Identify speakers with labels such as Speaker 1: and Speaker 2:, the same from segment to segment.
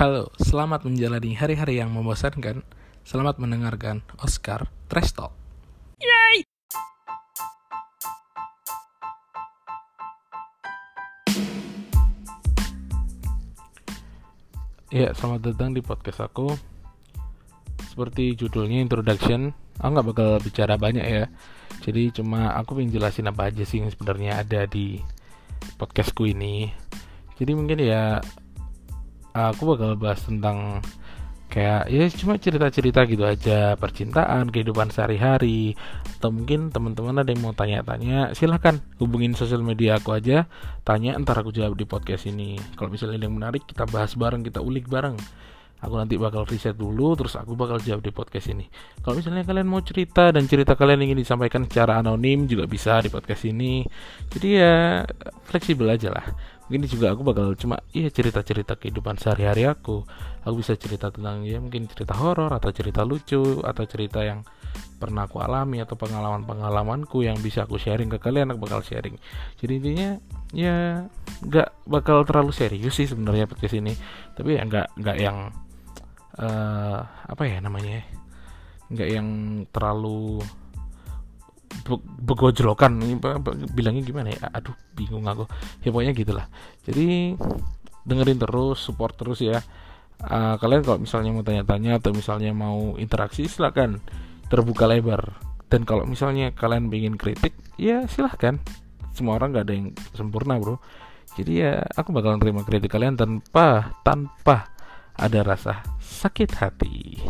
Speaker 1: Halo, selamat menjalani hari-hari yang membosankan. Selamat mendengarkan Oscar Trash Talk. Ya, selamat datang di podcast aku. Seperti judulnya introduction, aku nggak bakal bicara banyak ya. Jadi cuma aku ingin jelasin apa aja sih yang sebenarnya ada di podcastku ini. Jadi mungkin ya aku bakal bahas tentang kayak ya cuma cerita-cerita gitu aja. Percintaan kehidupan sehari-hari atau mungkin teman-teman ada yang mau tanya-tanya silahkan hubungin sosial media aku aja. Tanya ntar aku jawab di podcast ini. Kalau misalnya ada yang menarik kita bahas bareng kita ulik bareng. Aku nanti bakal riset dulu terus aku bakal jawab di podcast ini. Kalau misalnya kalian mau cerita dan cerita kalian ingin disampaikan secara anonim juga bisa di podcast ini. Jadi ya fleksibel aja lah mungkin juga aku bakal cuma iya cerita-cerita kehidupan sehari-hari aku. Aku bisa cerita tentang ya mungkin cerita horor atau cerita lucu atau cerita yang pernah aku alami atau pengalaman-pengalamanku yang bisa aku sharing ke kalian aku bakal sharing. Jadi intinya ya nggak bakal terlalu serius sih sebenarnya podcast ini. Tapi ya nggak nggak yang uh, apa ya namanya ya, nggak yang terlalu begojlokan bilangnya gimana ya? Aduh bingung aku. Ya pokoknya gitulah. Jadi dengerin terus support terus ya. Uh, kalian kalau misalnya mau tanya-tanya atau misalnya mau interaksi silahkan terbuka lebar. Dan kalau misalnya kalian ingin kritik ya silahkan semua orang gak ada yang sempurna bro. Jadi ya aku bakal terima kritik kalian tanpa tanpa ada rasa sakit hati.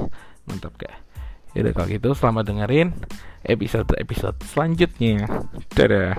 Speaker 1: Mantap gak ya kalau gitu selamat dengerin episode-episode selanjutnya. Dadah.